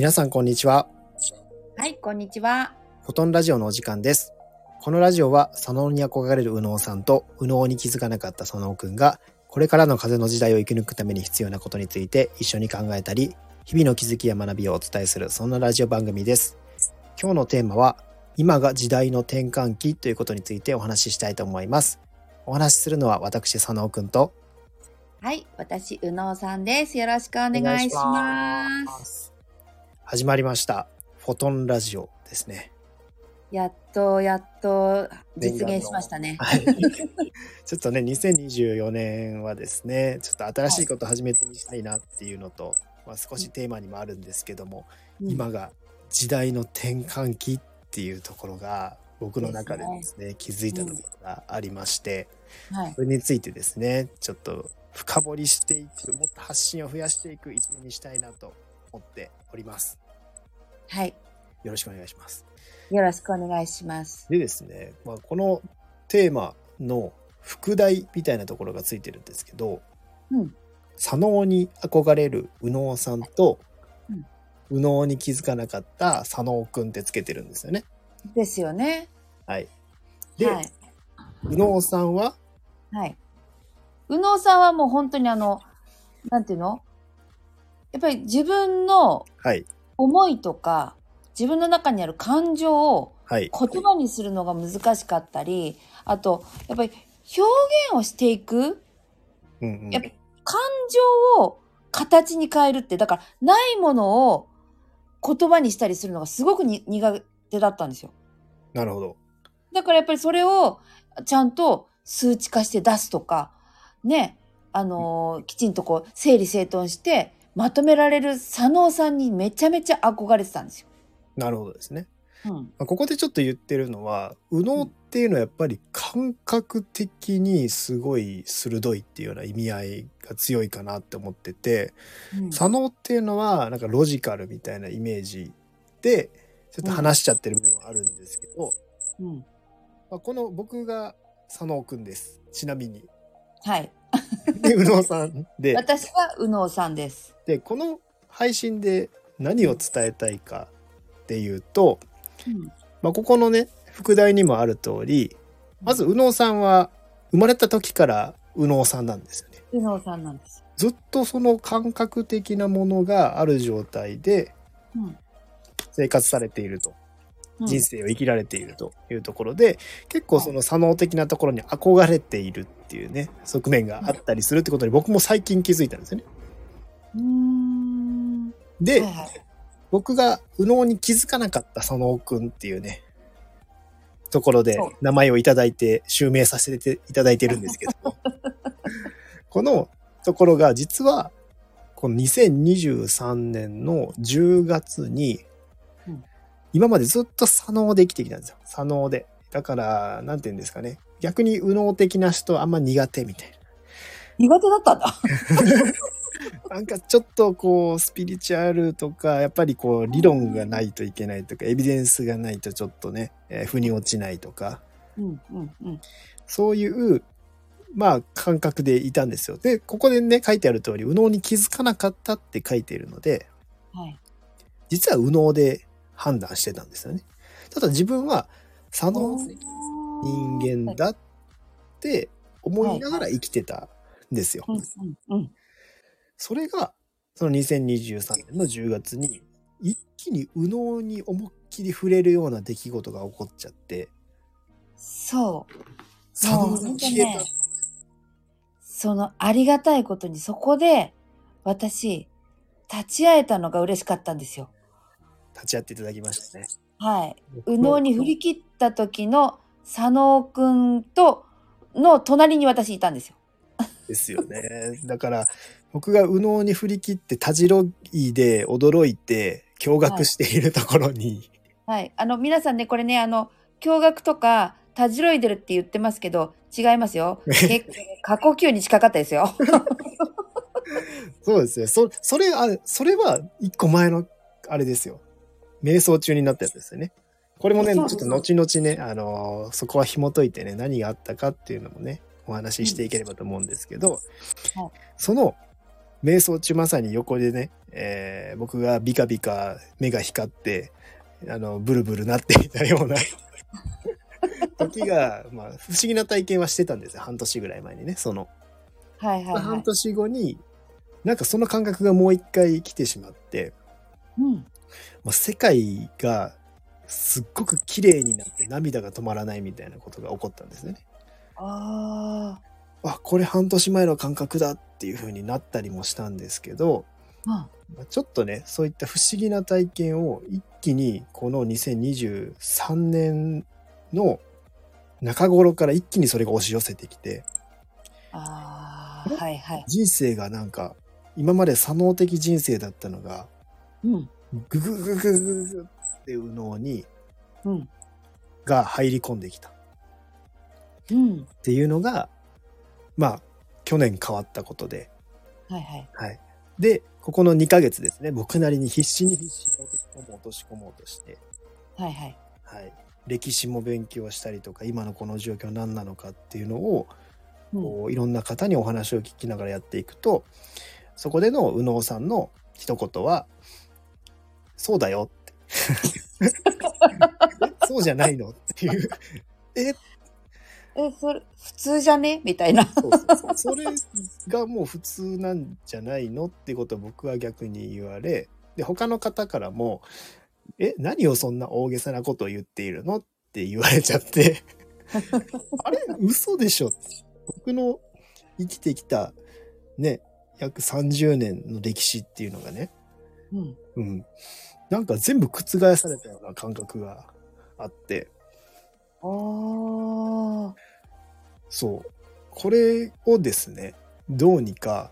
皆さんこんにちは。はい、こんにちは。フォトンラジオのお時間です。このラジオは、左脳に憧れる右脳さんと、右脳に気づかなかった左脳くんが、これからの風の時代を生き抜くために必要なことについて一緒に考えたり、日々の気づきや学びをお伝えする、そんなラジオ番組です。今日のテーマは、今が時代の転換期ということについてお話ししたいと思います。お話しするのは私、左脳くんと、はい、私、うのうさんです。よろしくお願いします。す。始まりました。フォトンラジオですね。やっと、やっと、実現しましたね。はい。ちょっとね、2024年はですね、ちょっと新しいことを始めてみたいなっていうのと、まあ、少しテーマにもあるんですけども、うん今が時代の転換期っていうところが、僕の中でですね、気づいたところがありまして、はいそ。れについてですね、ちょっと深掘りしていく、もっと発信を増やしていく一年にしたいなと思っております。はい。よろしくお願いします。よろしくお願いします。でですね、まあ、このテーマの副題みたいなところがついてるんですけど、うん。左脳に憧れる右脳さんと、うん右脳に気づかなかった左脳くんってつけてるんですよね。ですよね。はい。で、はい。右脳さんは、はい。うのうさんはもう本当にあの、なんていうの？やっぱり自分のはい、思いとか、自分の中にある感情をはい、言葉にするのが難しかったり、あと、やっぱり表現をしていくうんうんやっぱ感情を形に変えるって、だからないものを言葉にしたりするのがすごくに苦手だったんですよ。なるほど。だからやっぱりそれをちゃんと数値化して出すとか、ね、あのーきちんとこう整理整頓してまとめられる左脳さんにめちゃめちゃ憧れてたんですよ。なるほどですね。うん。まあここでちょっと言ってるのは、右脳っていうのはやっぱり感覚的にすごい鋭いっていうような意味合いが強いかなって思ってて、うん左脳っていうのはなんかロジカルみたいなイメージでちょっと話しちゃってる部分はあるんですけど、うん。まあ、この僕が左脳くんですちなみに。はい。で右脳さんで私は右脳さんです。でこの配信で何を伝えたいかっていうと、うん。まあ、ここのね副題にもある通りまず右脳さんは生まれた時から右脳さんなんですよね。右脳さんなんです。ずっとその感覚的なものがある状態でうん。生活されていると。うん。人生を生きられているというところで、結構その左脳的なところに憧れているっていうね、側面があったりするってことに僕も最近気づいたんですよね。で、僕が右脳に気づかなかった左脳くんっていうね、ところで名前をいただいて、襲名させていただいてるんですけど、このところが実は、この2023年の10月にうん、今までずっと左脳で生きてきたんですよ。左脳で。だから、なんて言うんですかね。逆に右脳的な人はあんま苦手みたいな。苦手だったんだ。なんかちょっとこうスピリチュアルとかやっぱりこう理論がないといけないとかエビデンスがないとちょっとね、えー腑に落ちないとかうんうんうん。そういうまあ感覚でいたんですよ。でここでね書いてある通り右脳に気づかなかったって書いているのではい。実は右脳で判断してたんですよね。ただ自分は左脳人間だって思いながら生きてたんですよ。それが、その2023年の10月に、一気に右脳に思いっきり触れるような出来事が起こっちゃって、そう。左脳が消えた。ねそのありがたいことにそこで私立ち会えたのが嬉しかったんですよ。立ち会っていただきましたね。はい。右脳に振り切った時の佐野くんとの隣に私いたんですよ。ですよね。だから、僕が右脳に振り切って、たじろいで驚いて、驚愕しているところに、はい。あの皆さんねこれねあの驚愕とかたじろいでるって言ってますけど違いますよ。結構過呼吸に近かったですよ。そうですね。そ、それ、あ、それは一個前の、あれですよ。瞑想中になったやつですよね。これもね、ちょっと後々ね、あのーそこは紐解いてね、何があったかっていうのもね、お話ししていければと思うんですけど、はいその、瞑想中まさに横でね、えー僕がビカビカ目が光って、あの、ブルブルなっていたような時が、まあ、不思議な体験はしてたんですよ。半年ぐらい前にね。その、はいはいは半い。年後に、なんかその感覚がもう一回来てしまって、うん。もう世界がすっごく綺麗になって涙が止まらないみたいなことが起こったんですね。ああ、これ半年前の感覚だっていう風になったりもしたんですけど、あ。まあちょっとね、そういった不思議な体験を一気にこの2023年の中頃から一気にそれが押し寄せてきて、ああ。はいはい。人生がなんか今まで左脳的人生だったのが、うん。グググググググっていう脳にうん。が入り込んできたっうん。ていうのが、まあ、去年変わったことで、はいはい。はい。で、ここの2ヶ月ですね、僕なりに必死に必死に落とし込もう落とし込もうとして、はいはい。はい。歴史も勉強したりとか、今のこの状況何なのかっていうのを、うんこういろんな方にお話を聞きながらやっていくと、そこでの右脳さんの一言は、そうだよって。えそうじゃないのっていう。え？え、それ、普通じゃね？みたいな。そうそうそうそれがもう普通なんじゃないのっていうことを僕は逆に言われで他の方からも「え何をそんな大げさなことを言っているの?」って言われちゃって あれ？嘘でしょ僕の生きてきたね約30年の歴史っていうのがね、うん。うん、なんか全部覆されたような感覚があって。おー。そう。これをですね、どうにか、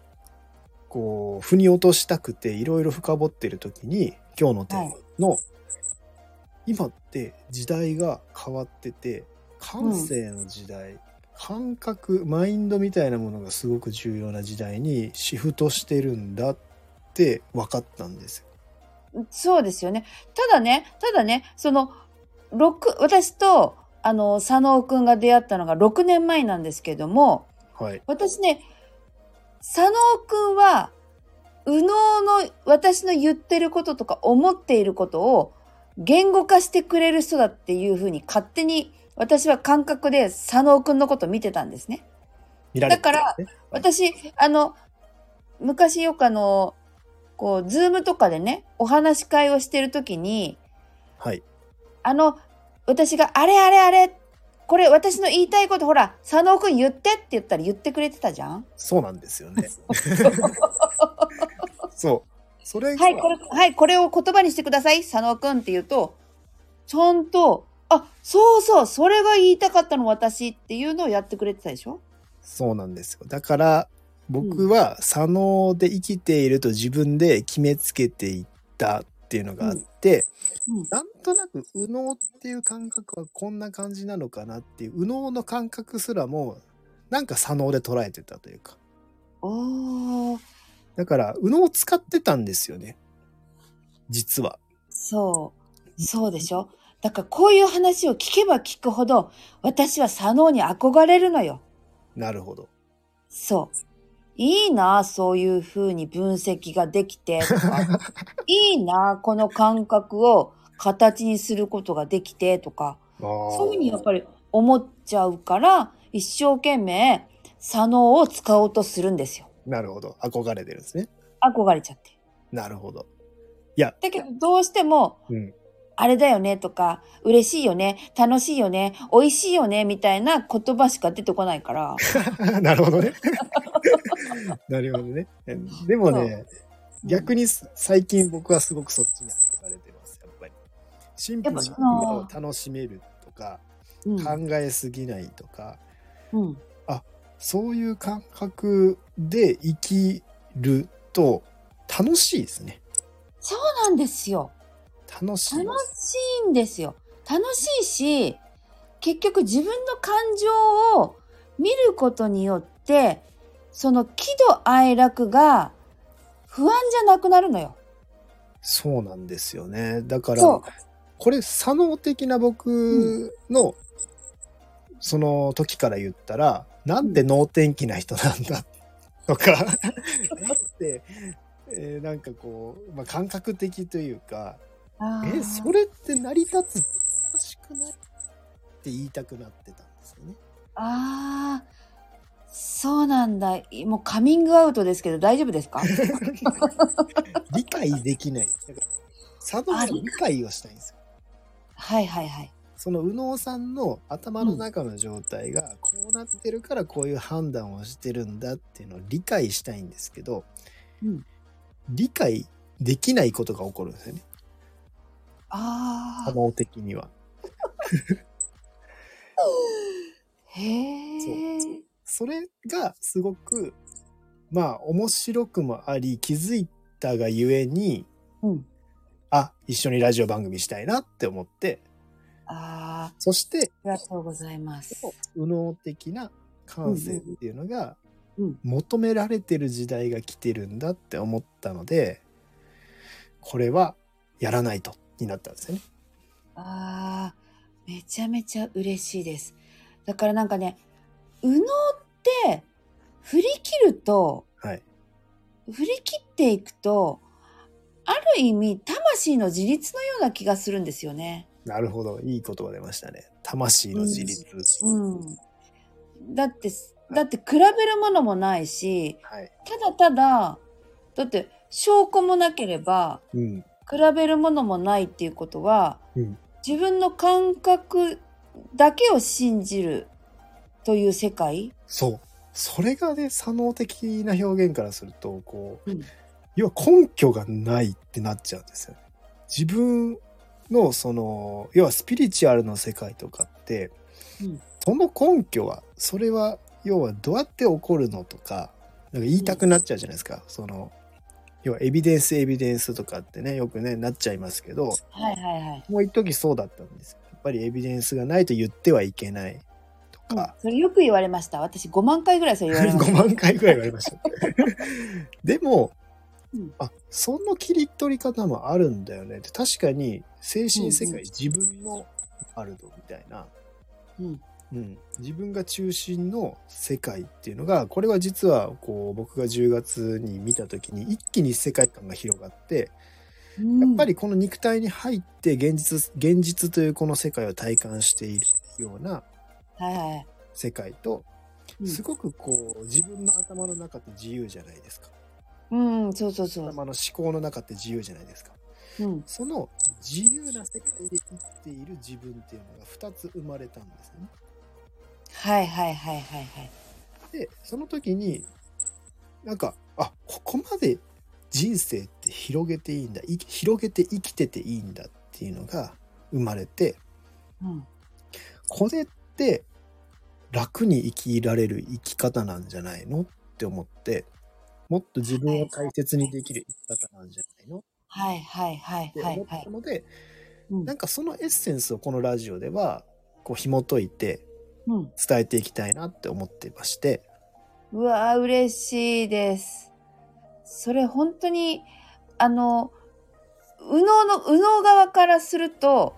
こう、腑に落としたくて、いろいろ深掘ってる時に、今日のテーマの、今って時代が変わってて、感性の時代、感覚、マインドみたいなものがすごく重要な時代にシフトしてるんだって分かったんですよ。そうですよね。ただね、ただね、その、六私と、あの、佐野くんが出会ったのが6年前なんですけども、はい。私ね、佐野くんは、右脳の私の言ってることとか思っていることを言語化してくれる人だっていうふうに勝手に私は感覚で佐野くんのことを見てたんですね。見られてたんですね、私、あの、昔よくあの、こう、ズームとかでね、お話し会をしてるときに、はい。あの、私があれあれあれ、これ私の言いたいことほら、佐野くん言ってって言ったら言ってくれてたじゃん？そうなんですよね。そう。それが、はい、これ、はい、これを言葉にしてください、佐野くんって言うと、ちゃんと、あ、そうそう、それが言いたかったの私っていうのをやってくれてたでしょ？そうなんですよ。だから、僕は左脳で生きていると自分で決めつけていったっていうのがあって、うん。なんとなく右脳っていう感覚はこんな感じなのかなっていう、右脳の感覚すらも、なんか左脳で捉えてたというか。おー、だから、右脳を使ってたんですよね。実は。そう。そうでしょ？だからこういう話を聞けば聞くほど、私は左脳に憧れるのよ。なるほど。そう。いいな、そういうふうに分析ができてとか。いいな、この感覚を形にすることができてとか。そういうふうにやっぱり思っちゃうから、一生懸命、左脳を使おうとするんですよ。なるほど。憧れてるんですね。憧れちゃって。なるほど。だけど、どうしても、うん。あれだよねとか、嬉しいよね、楽しいよね、美味しいよね、みたいな言葉しか出てこないから。なるほどね。なるほどね。でもね、逆にす最近僕はすごくそっちに憧れてます、やっぱり。シンプルにやっぱその今を楽しめるとか、うん。考えすぎないとか、うん。そういう感覚で生きると楽しいですね。そうなんですよ。楽しい。楽しいんですよ。楽しいし、結局自分の感情を見ることによって、その喜怒哀楽が不安じゃなくなるのよ。そうなんですよね。だからこれ、左脳的な僕の、その時から言ったら、なんて能天気な人なんだっとかだって、えーなんかこう、まあ、感覚的というかえそれって成り立つおかしくないって言いたくなってたんですよね。あーそうなんだもうカミングアウトですけど大丈夫ですか？理解できない。だから佐藤さん理解をしたいんですよ。はいはいはいその右脳さんの頭の中の状態がこうなってるからこういう判断をしてるんだっていうのを理解したいんですけど、うん理解できないことが起こるんですよね。ああ可能的には。へそうえそれがすごくまあ面白くもあり気づいたがゆえにうん。あ一緒にラジオ番組したいなって思って。あそしてーありがとうございます。右脳的な感性っていうのがうんうん。求められてる時代が来てるんだって思ったのでこれはやらないとになったんですよね。あーめちゃめちゃ嬉しいですだからなんかね右脳って振り切るとはい、振り切っていくとある意味魂の自立のような気がするんですよね。なるほどいい言葉出ましたね。魂の自立。うん、だってだって比べるものもないしはいただただだって証拠もなければうん比べるものもないっていうことはうん。自分の感覚だけを信じるという世界？そう。それがね左脳的な表現からするとこう、うん。要は根拠がないってなっちゃうんですよね。自分のその要はスピリチュアルの世界とかって、うん。その根拠はそれは要はどうやって起こるのとかなんか言いたくなっちゃうじゃないですか。その要はエビデンスエビデンスとかってねよくねなっちゃいますけどはいはいはい。もう一時そうだったんですよやっぱりエビデンスがないと言ってはいけないとうんか、それよく言われました。私5万回ぐらいそれ言われまし5た。万回ぐらい言われました。でも、うんあその切り取り方もあるんだよねって確かに精神世界、うんうん自分のワールドみたいな、うんうん、自分が中心の世界っていうのがこれは実はこう僕が10月に見た時に一気に世界観が広がってうん。やっぱりこの肉体に入って現実現実というこの世界を体感しているような。世界とうん。すごくこう自分の頭の中って自由じゃないですか。うん、そうそうそう。頭の思考の中って自由じゃないですか。うん、その自由な世界で生きている自分っていうのが2つ生まれたんですよねはいはいはいはいはい。でその時になんかあここまで人生って広げていいんだい広げて生きてていいんだっていうのが生まれてうん、これって楽に生きられる生き方なんじゃないのって思ってもっと自分を大切にできる生き方なんじゃないのっはいはいはいて思っはいはい。たので、うんなんかそのエッセンスをこのラジオではこう紐解いてうん、伝えていきたいなって思ってまして。うわー嬉しいです。それ本当にあの右脳の右脳側からすると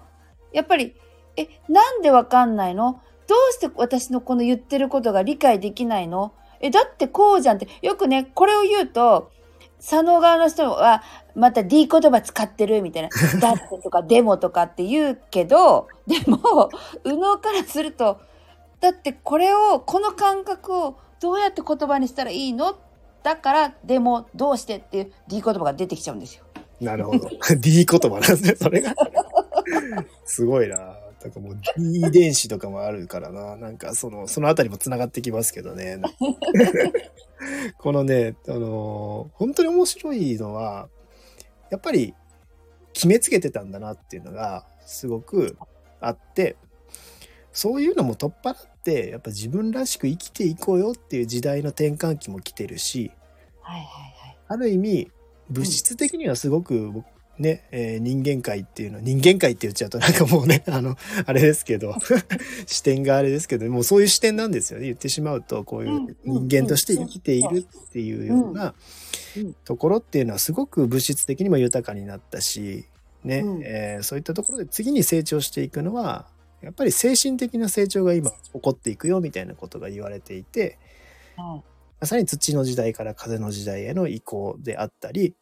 やっぱりえなんでわかんないの？どうして私のこの言ってることが理解できないの？えだってこうじゃんって。よくねこれを言うと左脳側の人はまた D 言葉使ってるみたいな「だって」とか「でも」とかって言うけどでも右脳からするとだってこれをこの感覚をどうやって言葉にしたらいいの？だからでもどうしてっていう D 言葉が出てきちゃうんですよ。なるほど。D 言葉なんですねそれが。すごいな。なんかもう D 遺伝子とかもあるからな。なんかそのそのあたりもつながってきますけどね。このねあのー本当に面白いのはやっぱり決めつけてたんだなっていうのがすごくあってそういうのも取っ払ってやっぱ自分らしく生きていこうよっていう時代の転換期も来てるしはいはいはい。ある意味物質的にはすごく僕ね、えー人間界っていうのは人間界って言っちゃうとなんかもうね あのあれですけど 視点があれですけどもうそういう視点なんですよね。言ってしまうとこういう人間として生きているっていうようなところっていうのはすごく物質的にも豊かになったし、ねうん。えーそういったところで次に成長していくのはやっぱり精神的な成長が今起こっていくよみたいなことが言われていてはいまさに土の時代から風の時代への移行であったり、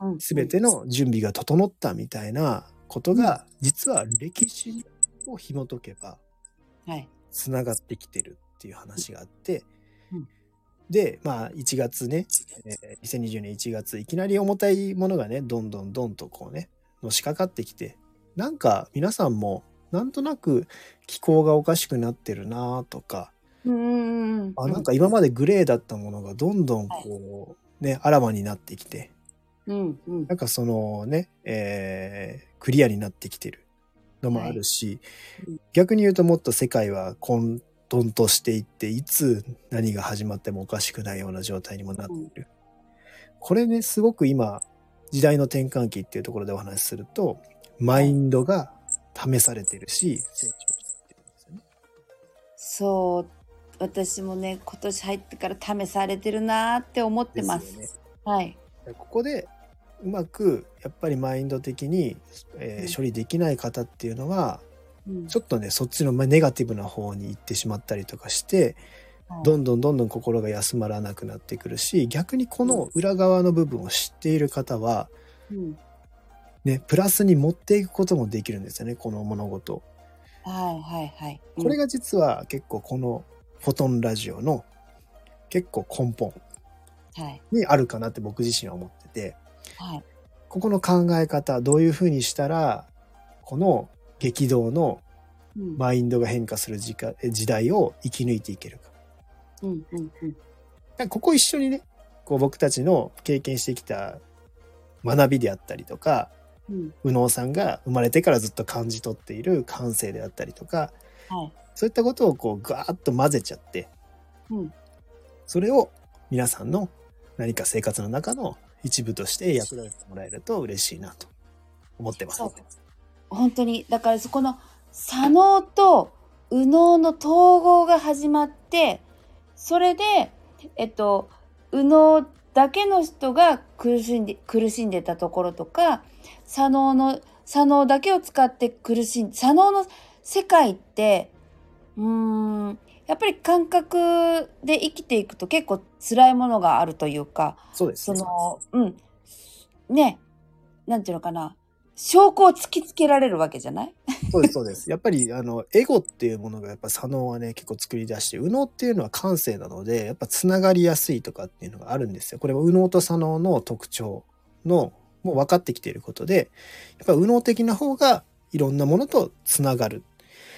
うん。すべての準備が整ったみたいなことが、実は歴史を紐解けば、はい。つながってきてるっていう話があって、うん。で、まあ、1月ね、えー2020年1月、いきなり重たいものがね、どんどんどんとこうね、のしかかってきて、なんか皆さんも、なんとなく気候がおかしくなってるなとか、うん。あなんか今までグレーだったものがどんどんこう、ね、あらわになってきて、うん。うん。なんかそのね、えークリアになってきてるのもあるし、はいうん逆に言うともっと世界は混沌としていって、いつ何が始まってもおかしくないような状態にもなっている。これね、すごく今、時代の転換期っていうところでお話しすると、マインドが試されてるし、成長してるんですよね。そう。私もね、今年入ってから試されてるなーって思ってます。ですよねはい。ここでうまくやっぱりマインド的に、えーうん処理できない方っていうのはうんちょっとねそっちのまあネガティブな方に行ってしまったりとかしてはいどんどんどんどん心が休まらなくなってくるし逆にこの裏側の部分を知っている方はうんねプラスに持っていくこともできるんですよねこの物事を。はいはいはい。これが実は結構このフォトンラジオの結構根本。にあるかなって僕自身は思ってて。はい。ここの考え方、どういうふうにしたら、この激動のうん。マインドが変化する時間時代を生き抜いていけるか。うんうんうん。ここ一緒にね、こう僕たちの経験してきた学びであったりとか、うん。右脳さんが生まれてからずっと感じ取っている感性であったりとか、はい。そういったことをこうガーッと混ぜちゃって、うん。それを皆さんの何か生活の中の一部として役立ててもらえると嬉しいなと思ってます。本当にだからそこの左脳と右脳の統合が始まってそれでえっと右脳だけの人が苦しんで苦しんでたところとか左脳の左脳だけを使って苦しん左脳の世界ってうーんやっぱり感覚で生きていくと結構辛いものがあるというかそうです。その、うん。ね、なんていうのかな。証拠を突きつけられるわけじゃない？そうです、そうです。やっぱり、あの、エゴっていうものが、やっぱ左脳はね、結構作り出して、右脳っていうのは感性なので、やっぱつながりやすいとかっていうのがあるんですよ。これは右脳と左脳の特徴の、もう分かってきていることで、やっぱ右脳的な方がいろんなものとつながる。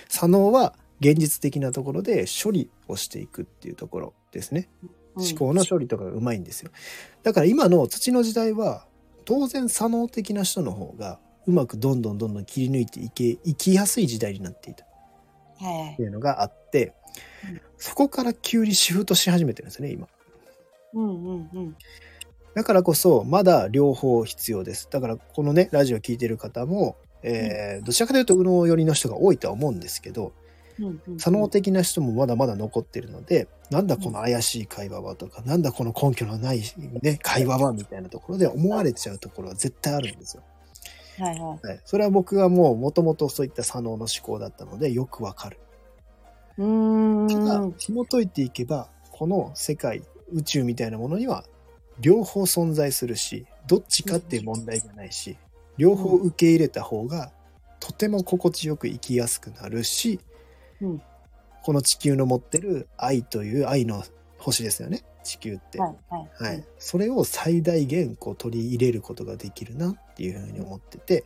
左脳は現実的なところで処理をしていくっていうところですね。思考の処理とかがうまいんですよ。だから今の土の時代は当然左脳的な人の方がうまくどんどんどんどん切り抜いていけ生きやすい時代になっていたっていうのがあってうんそこから急にシフトし始めてるんですね今。うんうんうん。だからこそまだ両方必要です。だからこのねラジオ聞いてる方も、えーどちらかというと右脳寄りの人が多いとは思うんですけど左脳的な人もまだまだ残ってるので、なんだこの怪しい会話はとか、なんだこの根拠のない、ね、会話はみたいなところで思われちゃうところは絶対あるんですよ。はいはい。はい、それは僕はもう元々そういった左脳の思考だったのでよくわかる。うーただん。紐解いていけばこの世界宇宙みたいなものには両方存在するしどっちかっていう問題がないし両方受け入れた方がとても心地よく生きやすくなるし、うんこの地球の持ってる愛という愛の星ですよね地球って。はいはい。はい、それを最大限こう取り入れることができるなっていうふうに思ってて、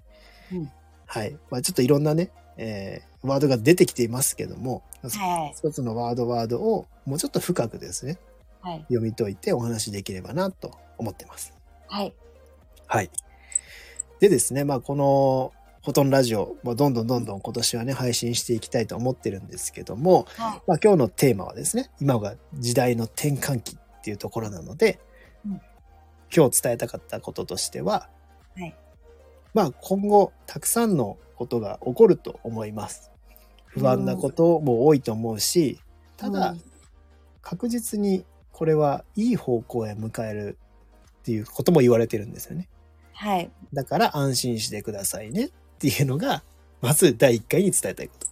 うんはいまあ、ちょっといろんなね、えーワードが出てきていますけども、はいはい。一つのワードワードをもうちょっと深くですねはい。読み解いてお話しできればなと思ってます。はい。はい、でですね、まあ、このフォトンラジオ、まあ、どんどんどんどん今年はね配信していきたいと思ってるんですけども、はい。まあ、今日のテーマはですね今が時代の転換期っていうところなので、うん今日伝えたかったこととしては、はいまあ今後たくさんのことが起こると思います。不安なことも多いと思うし、ただうん確実にこれはいい方向へ迎えるっていうことも言われてるんですよね。はい。だから安心してくださいねっていうのがまず第一回に伝えたいこと。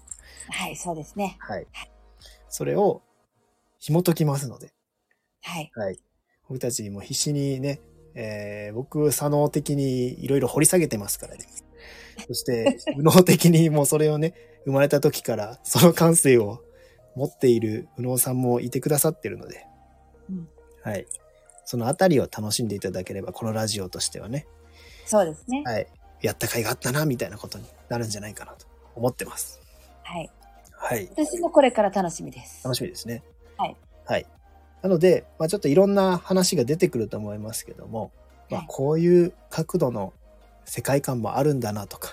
はい、そうですね。はい。それを紐解きますので、はい。はい。僕たちも必死にね、えー僕、左脳的にいろいろ掘り下げてますからね。そして、右脳的にもうそれをね、生まれた時からその感性を持っている右脳さんもいてくださってるので、うんはい。そのあたりを楽しんでいただければ、このラジオとしてはね、そうですね。はい。やった甲斐があったな、みたいなことになるんじゃないかなと思ってます。はい。はい。私もこれから楽しみです。楽しみですね。はい。はい。なので、まあちょっといろんな話が出てくると思いますけども、まあはいこういう角度の世界観もあるんだなとか、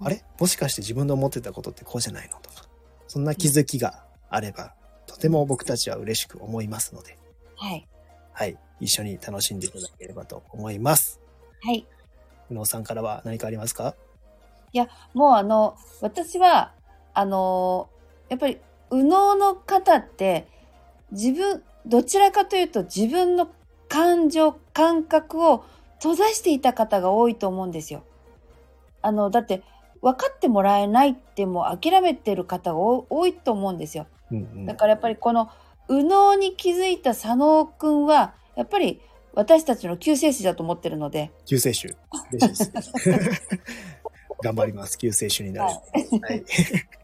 うんあれ？もしかして自分の思ってたことってこうじゃないのとか、そんな気づきがあれば、とても僕たちは嬉しく思いますので、はい。はい。一緒に楽しんでいただければと思います。はい。宇野さんからは何かありますか？もうあの、私は、あの、やっぱり、右脳の方って、自分、どちらかというと自分の感情、感覚を閉ざしていた方が多いと思うんですよ。あの、だって、分かってもらえないってもう諦めてる方が多多いと思うんですよ。だからやっぱりこの右脳に気づいた佐野くんは、やっぱり私たちの救世主だと思ってるので、救世主。嬉しいですね。頑張ります。救世主になる。はい。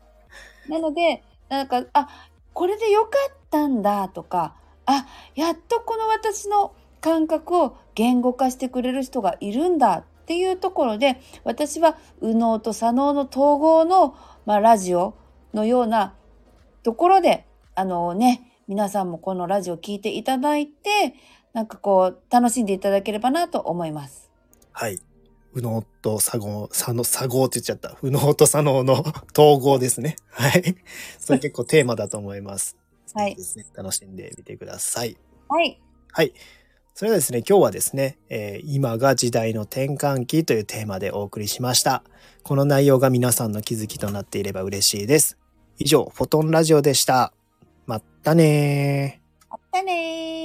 なので、なんか、あ、これでよかったんだとか、あ、やっとこの私の感覚を言語化してくれる人がいるんだっていうところで、私は右脳と左脳の統合の、まあ、ラジオのようなところで、あのね、皆さんもこのラジオ聞いていただいて、なんかこう、楽しんでいただければなと思います。はい。右脳と左脳、左脳、左脳って言っちゃった。右脳と左脳の統合ですね。はい。それ結構テーマだと思います。はいですね。楽しんでみてください。はい。はい。それではですね、今日はですね、えー今が時代の転換期というテーマでお送りしました。この内容が皆さんの気づきとなっていれば嬉しいです。以上、フォトンラジオでした。ったねー。またねー。